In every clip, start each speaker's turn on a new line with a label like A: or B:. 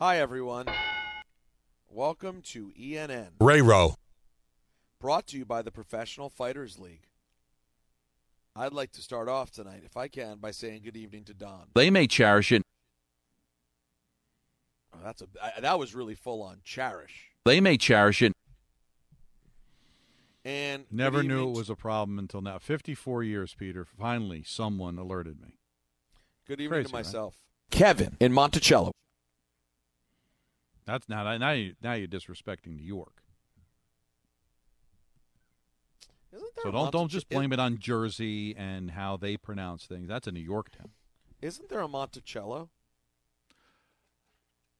A: Hi, everyone. Welcome to ENN,
B: Ray Rowe.
A: brought to you by the Professional Fighters League. I'd like to start off tonight, if I can, by saying good evening to Don.
C: They may cherish it.
A: Oh, that's a I, that was really full on cherish.
C: They may cherish it.
A: And
B: Never knew it was a problem until now. 54 years, Peter. Finally, someone alerted me.
A: Good evening
B: Crazy,
A: to
B: right?
A: myself, Kevin in Monticello.
B: That's now now you now you're disrespecting New York.
A: Isn't there
B: So don't don't just blame it on Jersey and how they pronounce things. That's a New York town.
A: Isn't there a Monticello?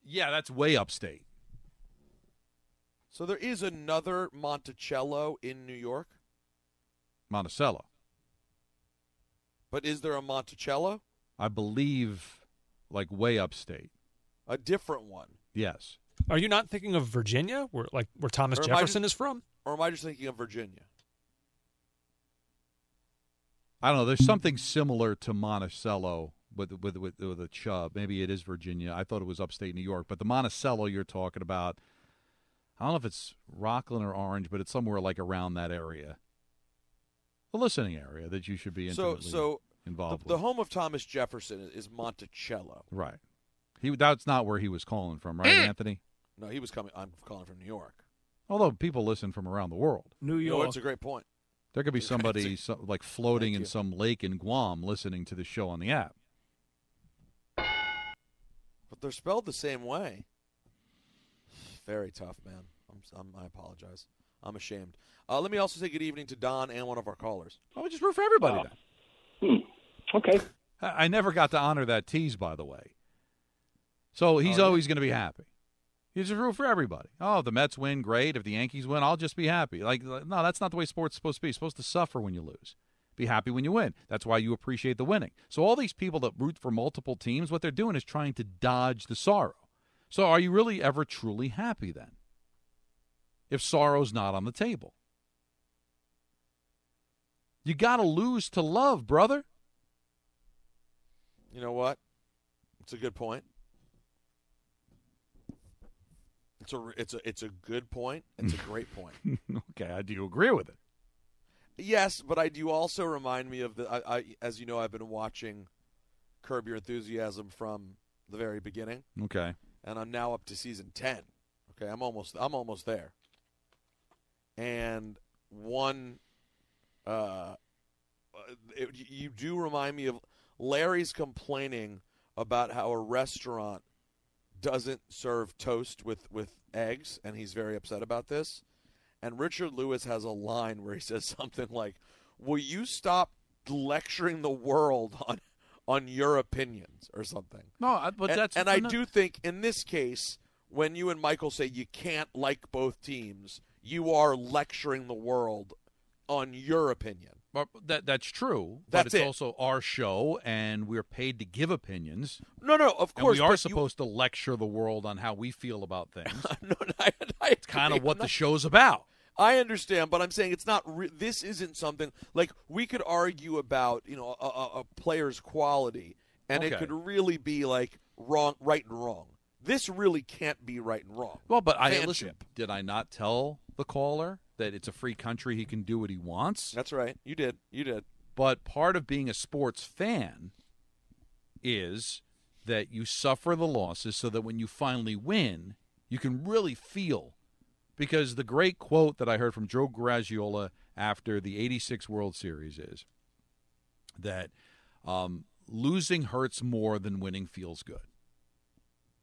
B: Yeah, that's way upstate.
A: So there is another Monticello in New York,
B: Monticello.
A: but is there a Monticello?
B: I believe like way upstate.
A: A different one.
B: Yes.
D: Are you not thinking of Virginia, where like where Thomas
A: Or am I
D: Jefferson
A: just-
D: is from?
A: Or am I just thinking of Virginia?
B: I don't know. There's something similar to Monticello with with with, with a chub. Maybe it is Virginia. I thought it was upstate New York, but the Monticello you're talking about, I don't know if it's Rockland or Orange, but it's somewhere like around that area. The listening area that you should be
A: So
B: intimately
A: so the,
B: involved
A: the
B: with.
A: home of Thomas Jefferson is- is Monticello.
B: right. He that's not where he was calling from, right, mm. Anthony?
A: No, he was coming. I'm calling from New York.
B: Although people listen from around the world.
D: New York.
A: it's a great point.
B: There could be somebody so, like floating in some lake in Guam listening to the show on the app.
A: But they're spelled the same way. Very tough, man. I'm, I'm, I apologize. I'm ashamed. Uh, let me also say good evening to Don and one of our callers.
B: I would just root for everybody
E: Oh.
B: then. Hmm.
E: Okay.
B: I I never got to honor that tease, by the way. So oh, he's
A: Oh, yeah?
B: always going to be happy. He's a root for everybody. Oh, if the Mets win, great. If the Yankees win, I'll just be happy. Like, no, that's not the way sports is supposed to be. You're supposed to suffer when you lose. Be happy when you win. That's why you appreciate the winning. So all these people that root for multiple teams, what they're doing is trying to dodge the sorrow. So are you really ever truly happy then? If sorrow's not on the table. You got to lose to love, brother.
A: You know what? It's a good point. It's a it's a it's a good point. It's a great point.
B: okay, I do agree with it.
A: Yes, but I do also remind me of the. I, I as you know, I've been watching Curb Your Enthusiasm from the very beginning,
B: Okay.
A: and I'm now up to season ten. Okay, I'm almost I'm almost there. And one, uh, it, you do remind me of Larry's complaining about how a restaurant doesn't serve toast with with eggs, and he's very upset about this. And Richard Lewis has a line where he says something like, "Will you stop lecturing the world on on your opinions or something?"
B: No, but
A: and,
B: that's
A: and I do think in this case, when you and Michael say you can't like both teams, you are lecturing the world on your opinion.
B: That that's true.
A: That's
B: but it's
A: it.
B: also our show, and we're paid to give opinions.
A: No, no, of course.
B: we are
A: but you-
B: supposed to lecture the world on how we feel about things.
A: no, I, I
B: it's kind of what
A: I'm
B: the
A: not-
B: show's about.
A: I understand, but I'm saying it's not. Re- this isn't something like we could argue about, you know, a, a, a player's quality, and it could really be like wrong, right and wrong. This really can't be right and wrong.
B: Well, but I listen. Did I not tell the caller that it's a free country? He can do what he wants.
A: That's right. You did. You did.
B: But part of being a sports fan is that you suffer the losses so that when you finally win, you can really feel. Because the great quote that I heard from Joe Garagiola after the 86 World Series is that um, losing hurts more than winning feels good.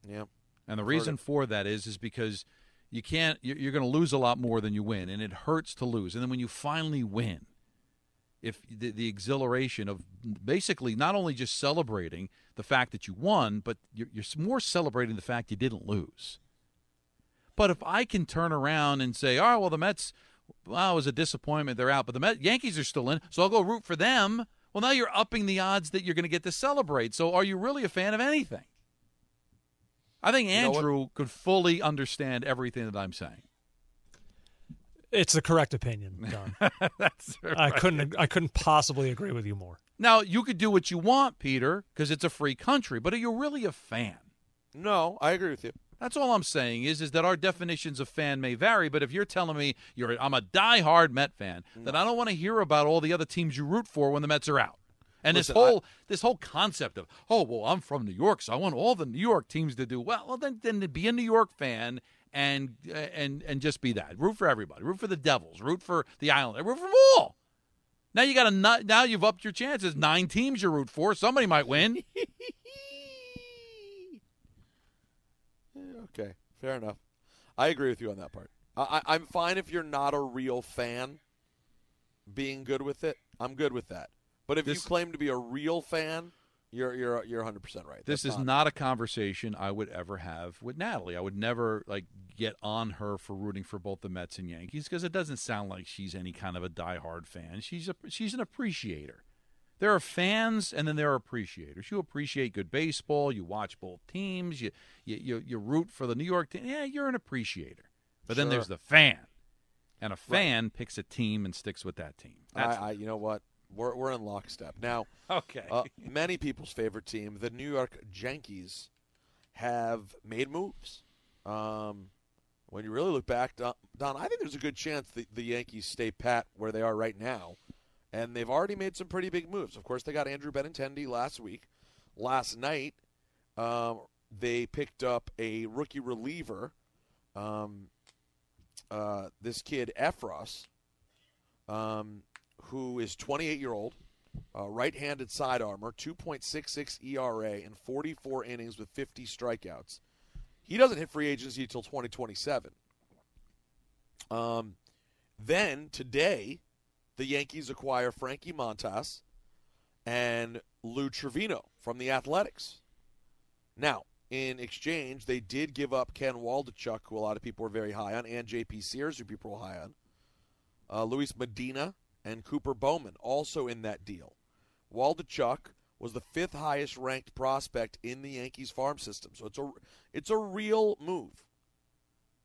A: Yeah.
B: And the
A: I've
B: reason for that is is because you can't you're, going to lose a lot more than you win and it hurts to lose. And then when you finally win, if the, the exhilaration of basically not only just celebrating the fact that you won, but you're, you're more celebrating the fact you didn't lose. But if I can turn around and say, "Oh, well, the Mets, well, it was a disappointment; they're out, but the Met, Yankees are still in, so I'll go root for them." Well, now you're upping the odds that you're going to get to celebrate. So, are you really a fan of anything? I think
A: You know?
B: Andrew could fully understand everything that I'm saying.
D: It's the correct opinion, Don.
B: That's
D: I
B: right.
D: couldn't. I couldn't possibly agree with you more.
B: Now, you could do what you want, Peter, because it's a free country, but are you really a fan?
A: No, I agree with you.
B: That's all I'm saying is is that our definitions of fan may vary, but if you're telling me you're I'm a diehard Met fan, then I don't want to hear about all the other teams you root for when the Mets are out. And
A: Listen,
B: this whole this whole concept of oh well I'm from New York so I want all the New York teams to do well. Well then then be a New York fan and uh, and and just be that. Root for everybody. Root for the Devils. Root for the Islanders. Root for them all. Now you got a now you've upped your chances. Nine teams you root for. Somebody might win.
A: Okay, fair enough. I agree with you on that part. I, I, I'm fine if you're not a real fan being good with it. I'm good with that. But if
B: This-
A: you claim to be a real fan, you're you're you're 100 percent right.
B: This
A: That's
B: is not a conversation I would ever have with Natalie. I would never like get on her for rooting for both the Mets and Yankees because it doesn't sound like she's any kind of a diehard fan. She's a she's an appreciator. There are fans and then there are appreciators. You appreciate good baseball. You watch both teams. You you you, you root for the New York team. Yeah, you're an appreciator. But then there's the fan, and a fan picks a team and sticks with that team.
A: I, I, you know what? We're we're in lockstep now.
B: okay.
A: Uh, many people's favorite team, the New York Yankees, have made moves. Um, when you really look back, Don, Don, I think there's a good chance the, the Yankees stay pat where they are right now, and they've already made some pretty big moves. Of course, they got Andrew Benintendi last week. Last night, um, they picked up a rookie reliever. Um, uh, this kid Effross, um, who is 28 year old, uh, right-handed side armor, 2.66 ERA in 44 innings with 50 strikeouts. He doesn't hit free agency until 2027. Um, then today, the Yankees acquire Frankie Montas and Lou Trevino from the Athletics. Now, in exchange, they did give up Ken Waldichuk, who a lot of people were very high on, and J.P. Sears, who people were high on. Uh, Luis Medina and Cooper Bowman also in that deal. Waldichuk was the fifth highest ranked prospect in the Yankees farm system, so it's a it's a real move.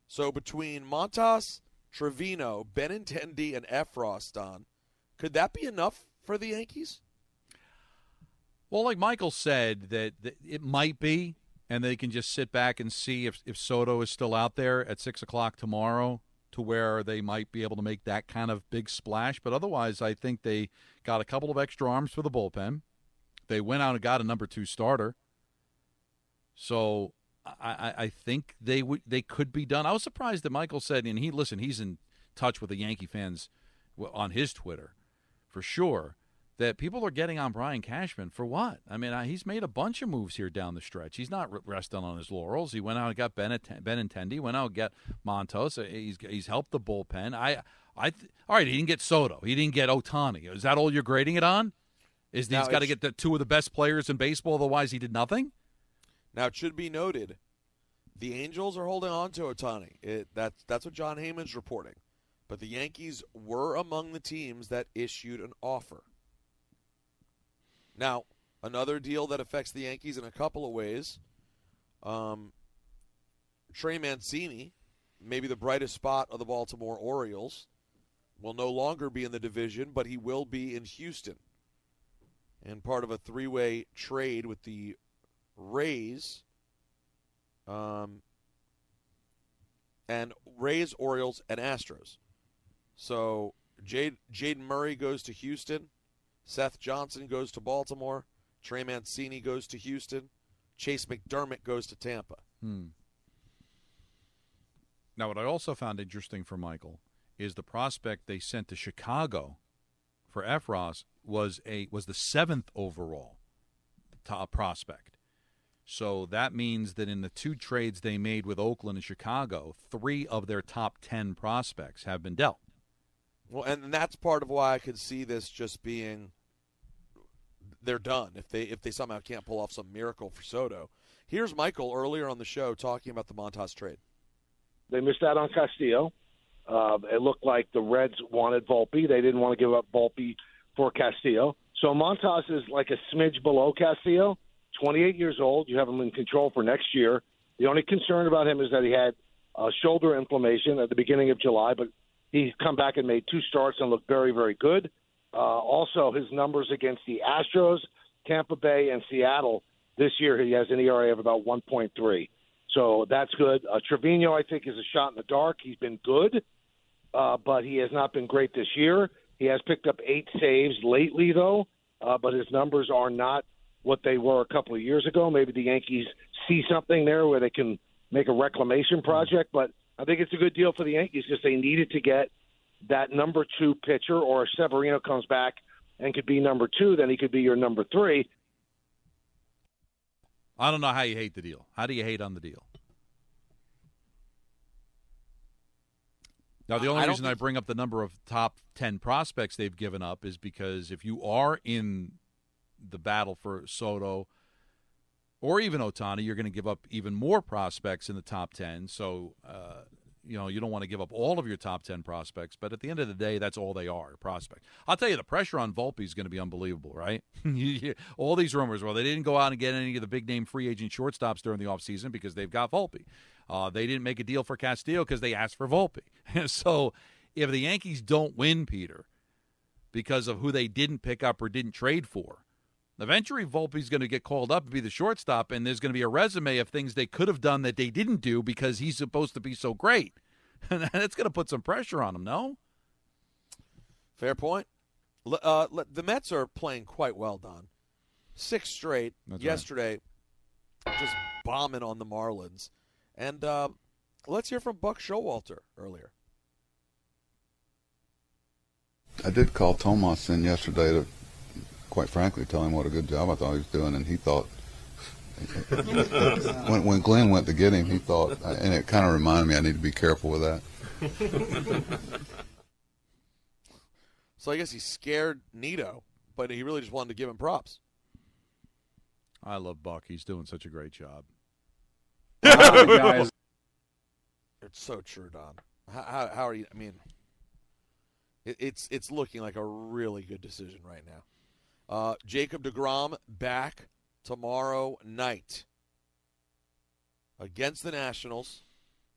A: So between Montas, Trevino, Benintendi, and Effross, Don, could that be enough for the Yankees?
B: Well, like Michael said, that, that it might be, and they can just sit back and see if, if Soto is still out there at 6 o'clock tomorrow to where they might be able to make that kind of big splash. But otherwise, I think they got a couple of extra arms for the bullpen. They went out and got a number two starter. So I, I, think they would they could be done. I was surprised that Michael said, and he listen, he's in touch with the Yankee fans on his Twitter for sure that people are getting on Brian Cashman for what? I mean, he's made a bunch of moves here down the stretch. He's not resting on his laurels. He went out and got Ben Benintendi, went out and got Montas. Uh, He's he's helped the bullpen. I I th- all right. He didn't get Soto. He didn't get Ohtani. Is that all you're grading it on? Is that
A: Now,
B: he's got to get the two of the best players in baseball? Otherwise, he did nothing.
A: Now it should be noted, the Angels are holding on to Ohtani. It, that's that's what Jon Heyman's reporting. But the Yankees were among the teams that issued an offer. Now, another deal that affects the Yankees in a couple of ways. Um, Trey Mancini, maybe the brightest spot of the Baltimore Orioles, will no longer be in the division, but he will be in Houston. And part of a three way trade with the Rays, um, and Rays, Orioles, and Astros. So Jade, Jayden Murray goes to Houston. Seth Johnson goes to Baltimore. Trey Mancini goes to Houston. Chayce McDermott goes to Tampa.
B: Hmm. Now, what I also found interesting for Michael is the prospect they sent to Chicago for Effross was a was the seventh overall top prospect. So that means that in the two trades they made with Oakland and Chicago, three of their top ten prospects have been dealt.
A: Well, and that's part of why I could see this just being they're done if they if they somehow can't pull off some miracle for Soto. Here's Michael earlier on the show talking about the Montas trade.
F: They missed out on Castillo. Uh, it looked like the Reds wanted Volpe. They didn't want to give up Volpe for Castillo. So Montas is like a smidge below Castillo. 28 years old. You have him in control for next year. The only concern about him is that he had shoulder inflammation at the beginning of July, but he's come back and made two starts and looked very, very good. Uh, also, his numbers against the Astros, Tampa Bay, and Seattle this year, he has an ERA of about 1.3. So that's good. Uh, Trevino, I think, is a shot in the dark. He's been good, uh, but he has not been great this year. He has picked up eight saves lately, though, uh, but his numbers are not what they were a couple of years ago. Maybe the Yankees see something there where they can make a reclamation project, but I think it's a good deal for the Yankees because they needed to get that number two pitcher, or if Severino comes back and could be number two, then he could be your number three.
B: I don't know how you hate the deal. How do you hate on the deal? Now, the only
A: I
B: reason I bring up the number of top 10 prospects they've given up is because if you are in the battle for Soto or even Ohtani, you're going to give up even more prospects in the top 10. So, uh, you know, you don't want to give up all of your top 10 prospects, but at the end of the day, that's all they are, prospects. I'll tell you, the pressure on Volpe is going to be unbelievable, right? all these rumors, well, they didn't go out and get any of the big name free agent shortstops during the offseason because they've got Volpe. Uh, they didn't make a deal for Castillo because they asked for Volpe. so if the Yankees don't win, Peter, because of who they didn't pick up or didn't trade for, eventually Volpe's going to get called up to be the shortstop, and there's going to be a resume of things they could have done that they didn't do because he's supposed to be so great. And that's going to put some pressure on him, no?
A: Fair point. Uh, the Mets are playing quite well, Don. Six straight
B: That's
A: yesterday, just bombing on the Marlins. And uh, let's hear from Buck Showalter earlier.
G: I did call Tomas in yesterday to, quite frankly, tell him what a good job I thought he was doing, and he thought when, when Glenn went to get him, he thought, and it kind of reminded me I need to be careful with that.
A: so I guess he scared Nido, but he really just wanted to give him props.
B: I love Buck. He's doing such a great job.
A: It's so true, Don. How, how, how are you? I mean, it, it's it's looking like a really good decision right now. Uh, Jacob Degrom back tomorrow night against the Nationals,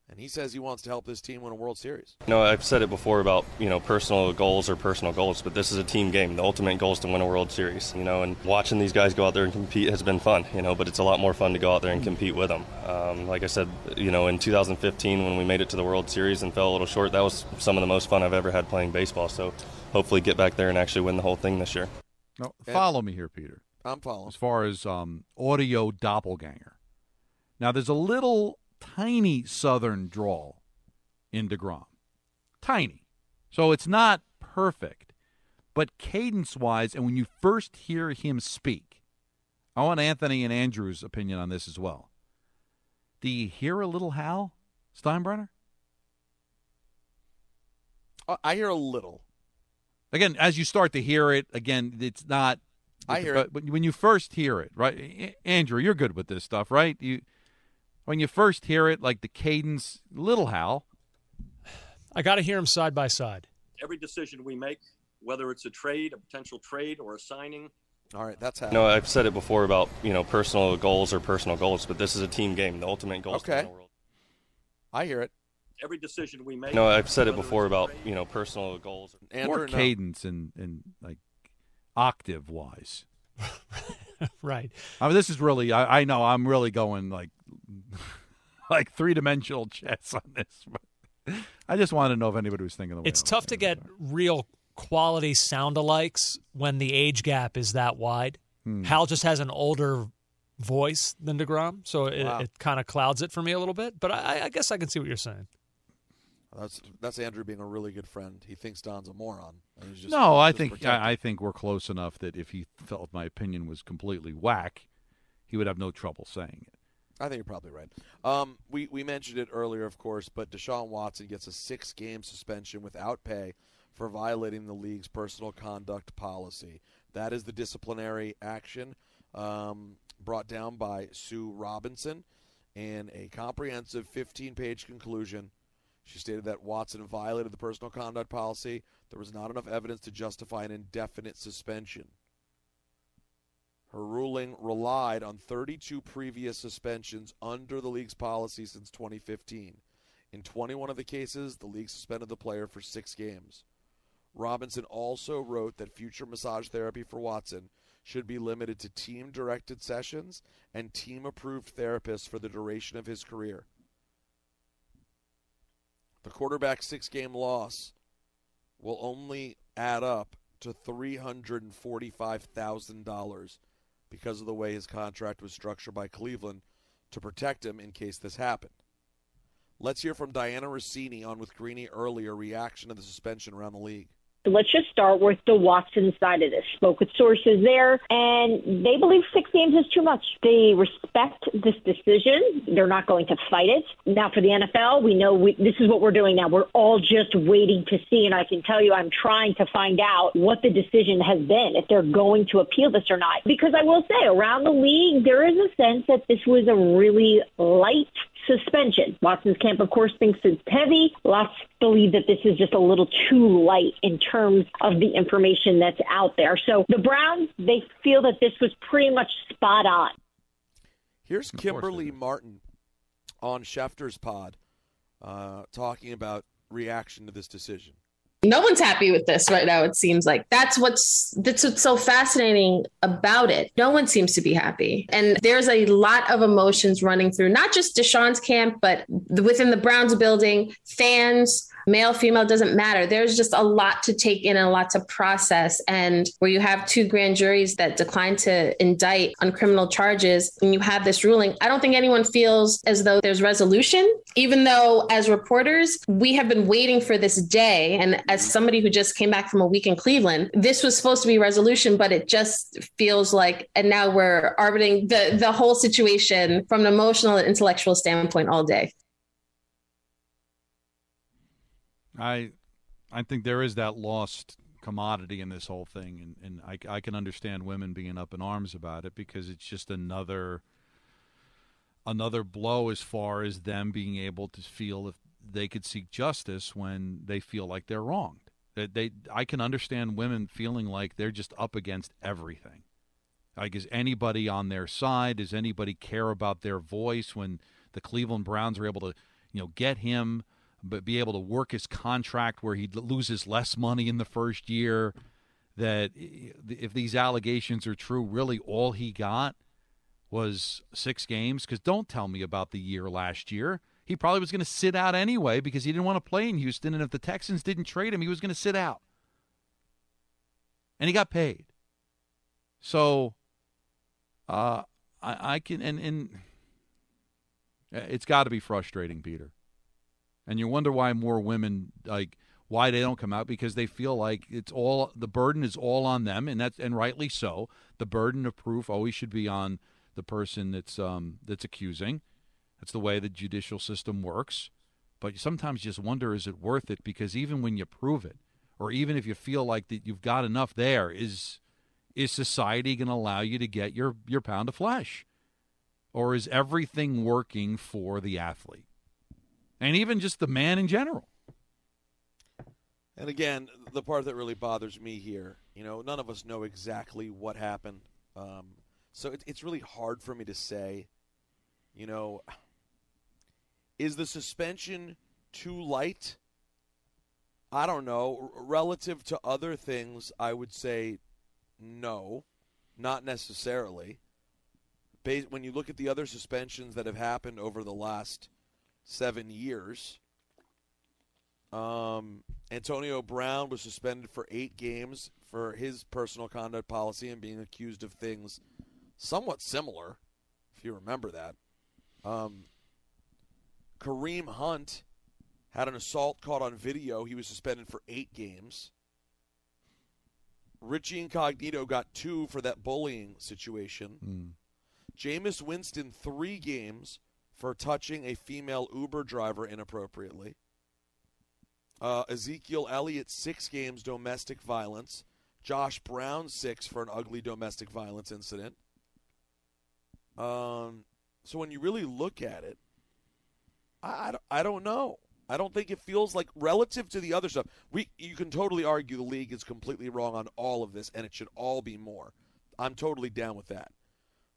A: and he says he wants to help this team win a World Series.
H: No, I've said it before about you know personal goals or personal goals, but this is a team game. The ultimate goal is to win a World Series. You know, and watching these guys go out there and compete has been fun. You know, but it's a lot more fun to go out there and compete with them. Um, like I said, you know, in 2015 when we made it to the World Series and fell a little short, that was some of the most fun I've ever had playing baseball. So, hopefully, get back there and actually win the whole thing this year.
B: No, follow me here, Peter.
A: I'm following.
B: As far as um, audio doppelganger. Now, there's a little tiny southern drawl in DeGrom. Tiny. So it's not perfect. But cadence wise, and when you first hear him speak, I want Anthony and Andrew's opinion on this as well. Do you hear a little Hal Steinbrenner?
A: Uh, I hear a little.
B: Again, as you start to hear it, again, it's not.
A: I hear
B: but
A: it.
B: when you first hear it, right? Andrew, you're good with this stuff, right? You when you first hear it, like the cadence, little Hal.
D: I got to hear them side by side.
I: Every decision we make, whether it's a trade, a potential trade, or a signing.
A: All right, that's how.
H: No, I've said it before about you know personal goals or personal goals, but this is a team game. The ultimate goal is
A: Okay.
H: win a World.
A: I hear it.
I: Every decision we make.
H: No, I've said it before about
I: trade,
H: you know personal goals.
B: And More cadence and, and like octave wise.
D: right.
B: I mean, this is really. I, I know I'm really going like like three dimensional chess on this. But I just wanted to know if anybody was thinking the way.
D: It's
B: I was
D: tough to get real quality sound alikes when the age gap is that wide.
B: Hmm.
D: Hal just has an older voice than Degrom, so it,
A: Wow.
D: it kind of clouds it for me a little bit. But I, I guess I can see what you're saying.
A: That's that's Andrew being a really good friend. He thinks Don's a moron. just-
B: no, I think. I, I think we're close enough that if he felt my opinion was completely whack, he would have no trouble saying it.
A: I think you're probably right. Um, we we mentioned it earlier, of course, but Deshaun Watson gets a six-game suspension without pay for violating the league's personal conduct policy. That is the disciplinary action um, brought down by Sue Robinson in a comprehensive 15-page conclusion. She stated that Watson violated the personal conduct policy. There was not enough evidence to justify an indefinite suspension. Her ruling relied on 32 previous suspensions under the league's policy since 2015. In 21 of the cases, the league suspended the player for six games. Robinson also wrote that future massage therapy for Watson should be limited to team directed sessions and team approved therapists for the duration of his career. The quarterback's six game loss will only add up to $345,000 because of the way his contract was structured by Cleveland to protect him in case this happened. Let's hear from Dianna Russini on with Greeny earlier reaction to the suspension around the league.
E: Let's just start with the Watson side of this. Spoke with sources there, and they believe six games is too much. They respect this decision. They're not going to fight it. Now, for the NFL, we know we, this is what we're doing now. We're all just waiting to see, and I can tell you, I'm trying to find out what the decision has been, if they're going to appeal this or not. Because I will say, around the league, there is a sense that this was a really light suspension. Watson's camp, of course, thinks it's heavy. Lots believe that this is just a little too light in terms of the information that's out there. So the Browns, they feel that this was pretty much spot on.
A: Here's Kimberly Martin on Schefter's pod uh, talking about reaction to this decision.
J: No one's happy with this right now it seems like. That's what's that's what's so fascinating about it. No one seems to be happy. And there's a lot of emotions running through not just deshaun's camp but within the browns building fans male female doesn't matter. There's just a lot to take in and a lot to process. And where you have two grand juries that decline to indict on criminal charges and you have this ruling i don't think anyone feels as though there's resolution. Even though as reporters we have been waiting for this day. And as somebody who just came back from a week in cleveland this was supposed to be resolution but it just feels like and now we're arbitering the the whole situation from an emotional and intellectual standpoint all day
B: I I think there is that lost commodity in this whole thing, and, and I, I can understand women being up in arms about it because it's just another another blow as far as them being able to feel if they could seek justice when they feel like they're wronged. That they I can understand women feeling like they're just up against everything. Like is anybody on their side? Does anybody care about their voice when the Cleveland Browns are able to, you know, get him but be able to work his contract where he loses less money in the first year. That if these allegations are true, really all he got was six games. Because don't tell me about the year last year. He probably was going to sit out anyway because he didn't want to play in Houston. And if the Texans didn't trade him, he was going to sit out. And he got paid. So uh, I, I can, and, and it's got to be frustrating, Peter and you wonder why more women like why they don't come out because they feel like it's all the burden is all on them and that's and rightly so. The burden of proof always should be on the person that's um that's accusing. That's the way the judicial system works. But you sometimes just wonder is it worth it? Because even when you prove it or even if you feel like that you've got enough there is is society going to allow you to get your your pound of flesh? Or is everything working for the athlete and even just the man in general.
A: And again, the part that really bothers me here, you know, none of us know exactly what happened. Um, so it, it's really hard for me to say, you know, is the suspension too light? I don't know. Relative to other things, I would say no, not necessarily. When you look at the other suspensions that have happened over the last seven years. Um, Antonio Brown was suspended for eight games for his personal conduct policy and being accused of things somewhat similar. if you remember that. Um, Kareem Hunt had an assault caught on video. He was suspended for eight games. Richie Incognito got two for that bullying situation.
B: Mm.
A: Jameis Winston, three games for touching a female Uber driver inappropriately. Uh, Ezekiel Elliott, six games domestic violence. Josh Brown, six for an ugly domestic violence incident. Um, so when you really look at it, I, I, I don't know. I don't think it feels like relative to the other stuff. We you can totally argue the league is completely wrong on all of this, and it should all be more. I'm totally down with that.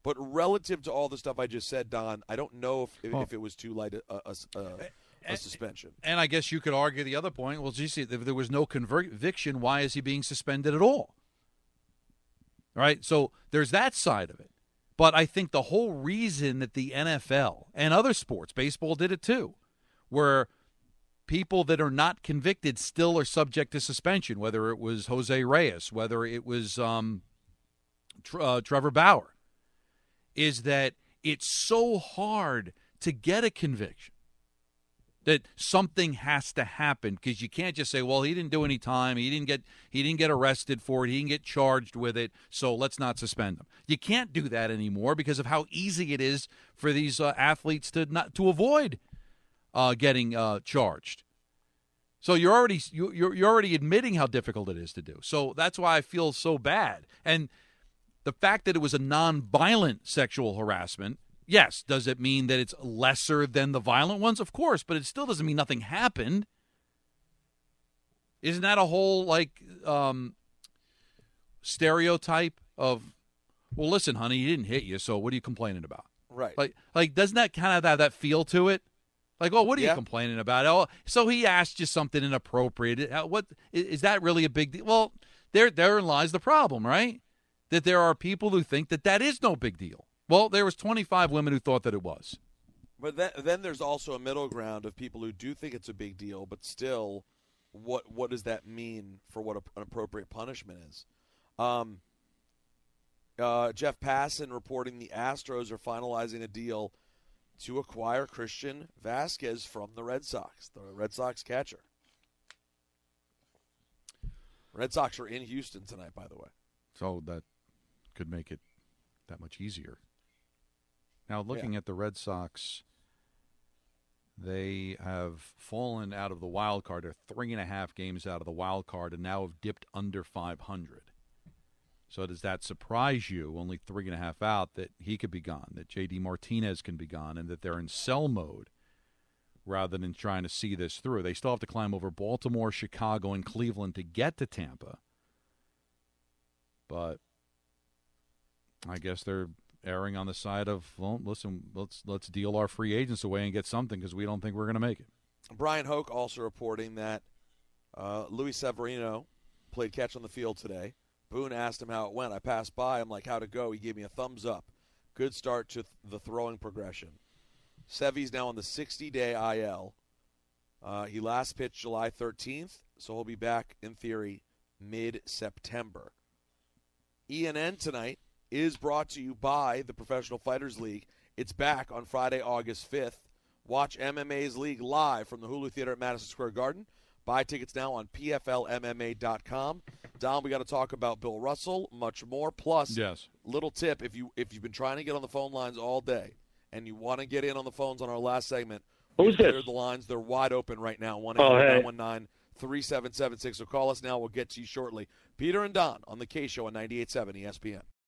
A: But relative to all the stuff I just said, Don, I don't know if if,
B: Well-
A: if it was too light a, a, a, a suspension.
B: And I guess you could argue the other point. Well, geez, if there was no conviction, why is he being suspended at all? Right. So there's that side of it. But I think the whole reason that the NFL and other sports, baseball did it too, where people that are not convicted still are subject to suspension, whether it was Jose Reyes, whether it was um, Tr- uh, Trevor Bauer, is that it's so hard to get a conviction that something has to happen because you can't just say, "Well, he didn't do any time. He didn't get he didn't get arrested for it. He didn't get charged with it. So let's not suspend him." You can't do that anymore because of how easy it is for these uh, athletes to not to avoid uh, getting uh, charged. So you're already you, you're you're already admitting how difficult it is to do. So that's why I feel so bad. And the fact that it was a non-violent sexual harassment, yes, does it mean that it's lesser than the violent ones? Of course, but it still doesn't mean nothing happened. Isn't that a whole like um, stereotype of, well, listen, honey, he didn't hit you, so what are you complaining about?
A: Right.
B: Like, like doesn't that kind of have that feel to it? Like, oh, what are
A: Yeah.
B: you complaining about? Oh, so he asked you something inappropriate. Uh, What is that really a big deal? Well, there, therein lies the problem, right? That there are people who think that that is no big deal. Well, there was 25 women who thought that it was.
A: But then, then there's also a middle ground of people who do think it's a big deal, but still, what what does that mean for what a, an appropriate punishment is? Um, uh, Jeff Passan reporting the Astros are finalizing a deal to acquire Christian Vázquez from the Red Sox, the Red Sox catcher. Red Sox are in Houston tonight, by the way.
B: So that could make it that much easier. Now, looking at the Red Sox, they have fallen out of the wild card. They're three and a half games out of the wild card and now have dipped under 500. So does that surprise you, only three and a half out, that he could be gone, that J.D. Martinez can be gone, and that they're in sell mode rather than trying to see this through? They still have to climb over Baltimore, Chicago, and Cleveland to get to Tampa. But I guess they're erring on the side of well, listen, let's let's deal our free agents away and get something because we don't think we're going to make it.
A: Bryan Hoch also reporting that uh, Luis Severino played catch on the field today. Boone asked him how it went. I passed by. I'm like, how'd it go? He gave me a thumbs up. Good start to th- the throwing progression. Sevy's now on the 60 day IL. Uh, he last pitched July 13th, so he'll be back in theory mid September. ENN tonight is brought to you by the Professional Fighters League. It's back on Friday, August 5th. Watch MMA's League live from the Hulu Theater at Madison Square Garden. Buy tickets now on PFLMMA.com. Don, we got to talk about Bill Russell, much more. Plus,
B: Yes.
A: little tip if you if you've been trying to get on the phone lines all day and you want to get in on the phones on our last segment, we
K: Who's this?
A: the lines. They're wide open right now. One
K: Oh, hey.
A: 919 3776. So call us now. We'll get to you shortly. Peter and Don on the K Show on 98.7 ESPN.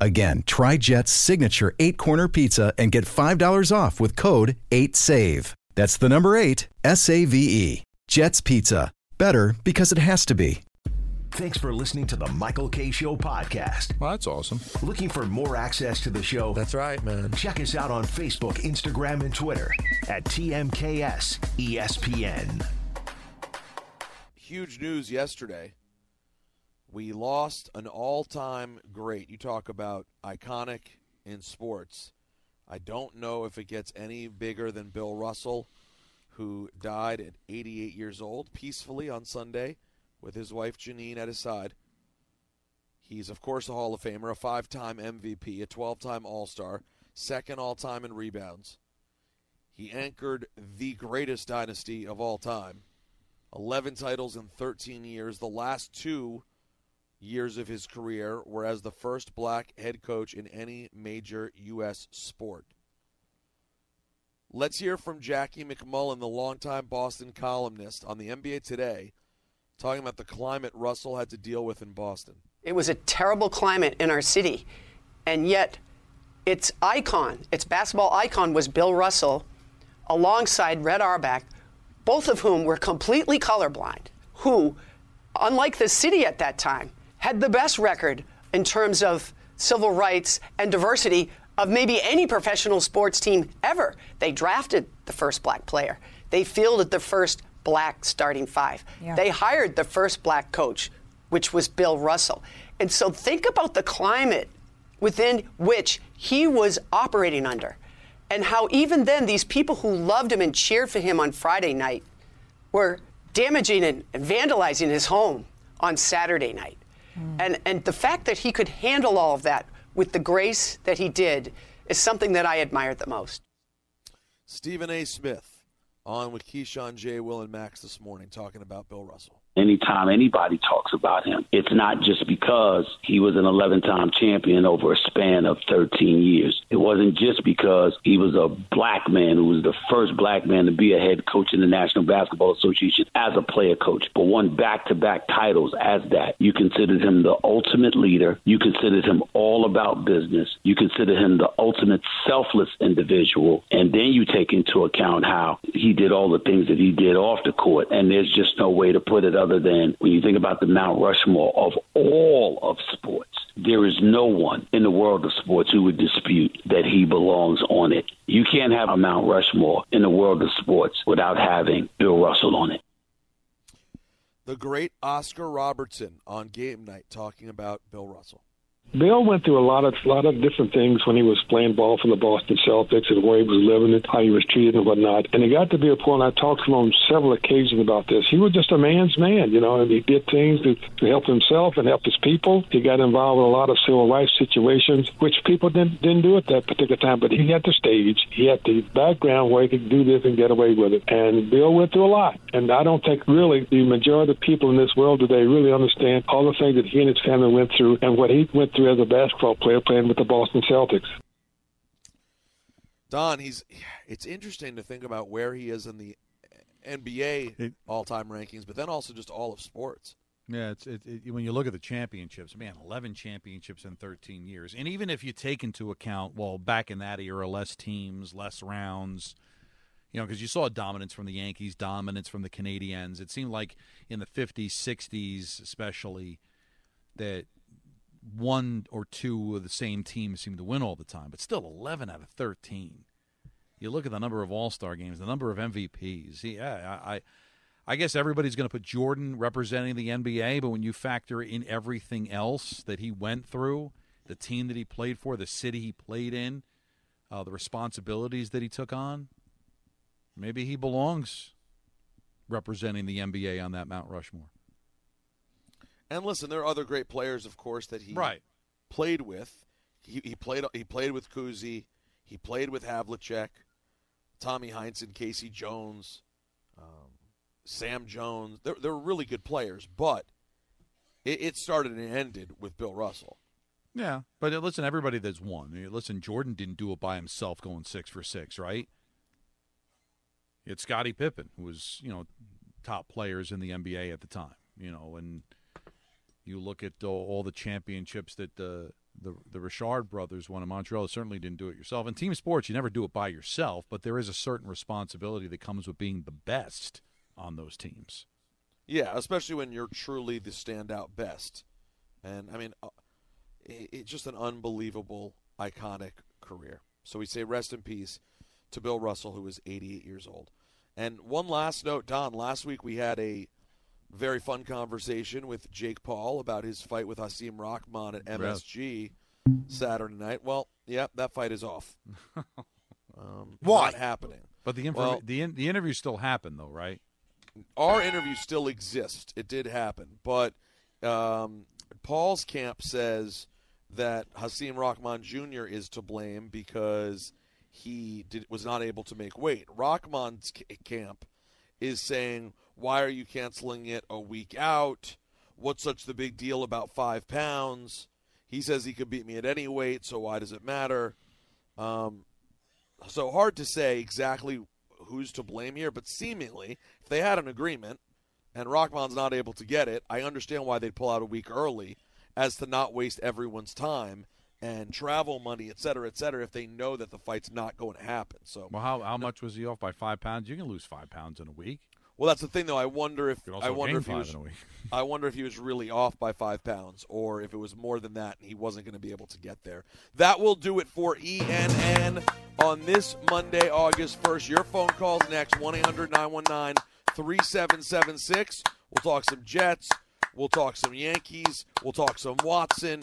L: Again, try Jet's signature eight corner pizza and get $5 off with code 8SAVE. That's the number eight, S A V E. Jet's Pizza. Better because it has to be.
M: Thanks for listening to the Michael K. Show podcast.
B: Well, that's awesome.
M: Looking for more access to the show?
K: That's right, man.
M: Check us out on Facebook, Instagram, and Twitter at TMKS ESPN.
A: Huge news yesterday. We lost an all time great. You talk about iconic in sports. I don't know if it gets any bigger than Bill Russell, who died at 88 years old peacefully on Sunday with his wife Janine at his side. He's, of course, a Hall of Famer, a five time MVP, a 12 time All Star, second all time in rebounds. He anchored the greatest dynasty of all time 11 titles in 13 years. The last two years of his career were as the first black head coach in any major U.S. sport. Let's hear from Jackie MacMullan, the longtime Boston columnist on the NBA Today, talking about the climate Russell had to deal with in Boston.
N: It was a terrible climate in our city, and yet its icon, its basketball icon, was Bill Russell alongside Red Auerbach, both of whom were completely colorblind, who, unlike the city at that time, had the best record in terms of civil rights and diversity of maybe any professional sports team ever. They drafted the first black player. They fielded the first black starting five.
O: Yeah.
N: They hired the first black coach, which was Bill Russell. And so think about the climate within which he was operating under. And how even then these people who loved him and cheered for him on Friday night were damaging and vandalizing his home on Saturday night. Mm. And, and the fact that he could handle all of that with the grace that he did is something that I admired the most.
A: Stephen A. Smith on with Keyshawn J. Will and Max this morning talking about Bill Russell.
P: Anytime anybody talks about him. It's not just because he was an 11 time champion over a span of 13 years. It wasn't just because he was a black man who was the first black man to be a head coach in the National Basketball Association as a player coach, but won back to back titles as that. You considered him the ultimate leader. You considered him all about business. You considered him the ultimate selfless individual. And then you take into account how he did all the things that he did off the court. And there's just no way to put it other than when you think about the Mount Rushmore of all of sports, there is no one in the world of sports who would dispute that he belongs on it. You can't have a Mount Rushmore in the world of sports without having Bill Russell on it.
A: The great Oscar Robertson on game night talking about Bill Russell.
Q: Bill went through a lot of lot of different things when he was playing ball for the Boston Celtics and where he was living and how he was treated and whatnot. And it got to be a point I talked to him on several occasions about this. He was just a man's man, you know, and he did things to, to help himself and help his people. He got involved with a lot of civil rights situations, which people didn't didn't do at that particular time. But he had the stage, he had the background where he could do this and get away with it. And Bill went through a lot. And I don't think really the majority of people in this world today really understand all the things that he and his family went through and what he went through as a basketball player playing with the Boston Celtics.
A: Don, he's it's interesting to think about where he is in the NBA all-time rankings, but then also just all of sports.
B: Yeah, it's it, it, when you look at the championships, man, eleven championships in thirteen years, and even if you take into account, well, back in that era, less teams, less rounds, you know, because you saw dominance from the Yankees, dominance from the Canadiens. It seemed like in the fifties, sixties, especially, that one or two of the same team seem to win all the time, but still eleven out of thirteen. You look at the number of All Star games, the number of MVPs. Yeah, I, I I guess everybody's going to put Jordan representing the NBA, but when you factor in everything else that he went through, the team that he played for, the city he played in, uh, the responsibilities that he took on, maybe he belongs representing the NBA on that Mount Rushmore.
A: And listen, there are other great players, of course, that he
B: Right.
A: played with. He, he played he played with Cousy. He played with Havlicek, Tommy Heinsohn, K.C. Jones, um, Sam Jones. They're, they're really good players, but it, it started and ended with Bill Russell.
B: Yeah, but uh, listen, everybody that's won. I mean, Listen, Jordan didn't do it by himself, going six for six, right? It's Scottie Pippen, who was you know top players in the NBA at the time. You know, and you look at all, all the championships that the the the Richard brothers won in Montreal. Certainly didn't do it yourself. In team sports, you never do it by yourself, but there is a certain responsibility that comes with being the best on those teams.
A: Yeah, especially when you're truly the standout best. And I mean, uh, it, it's just an unbelievable, iconic career. So we say rest in peace to Bill Russell, who is 88 years old. And one last note, Don. Last week we had a very fun conversation with Jake Paul about his fight with Hasim Rahman at MSG Saturday night. Well, yeah, that fight is off. Um,
B: Why?
A: Not happening.
B: But the infor-
A: Well-
B: the in- the interview still happened though, right?
A: our interview still exists. It did happen, but um, Paul's camp says that Hasim Rahman Jr. is to blame because he did, was not able to make weight. Rahman's ca- camp is saying, "Why are you canceling it a week out? What's such the big deal about five pounds?" He says he could beat me at any weight, so why does it matter? Um, so hard to say exactly who's to blame here, but seemingly, if they had an agreement and Rahman's not able to get it, I understand why they'd pull out a week early as to not waste everyone's time and travel money, et cetera, et cetera, if they know that the fight's not going to happen. So,
B: Well, how how much was he off by five pounds? You can lose five pounds in a week.
A: well, that's the thing, though. I wonder if I wonder if he was
B: in a week.
A: I wonder if he was really off by five pounds, or if it was more than that, and he wasn't going to be able to get there. That will do it for ENN on this Monday, August first. Your phone calls next one 3776 We'll talk some Jets. We'll talk some Yankees. We'll talk some Watson.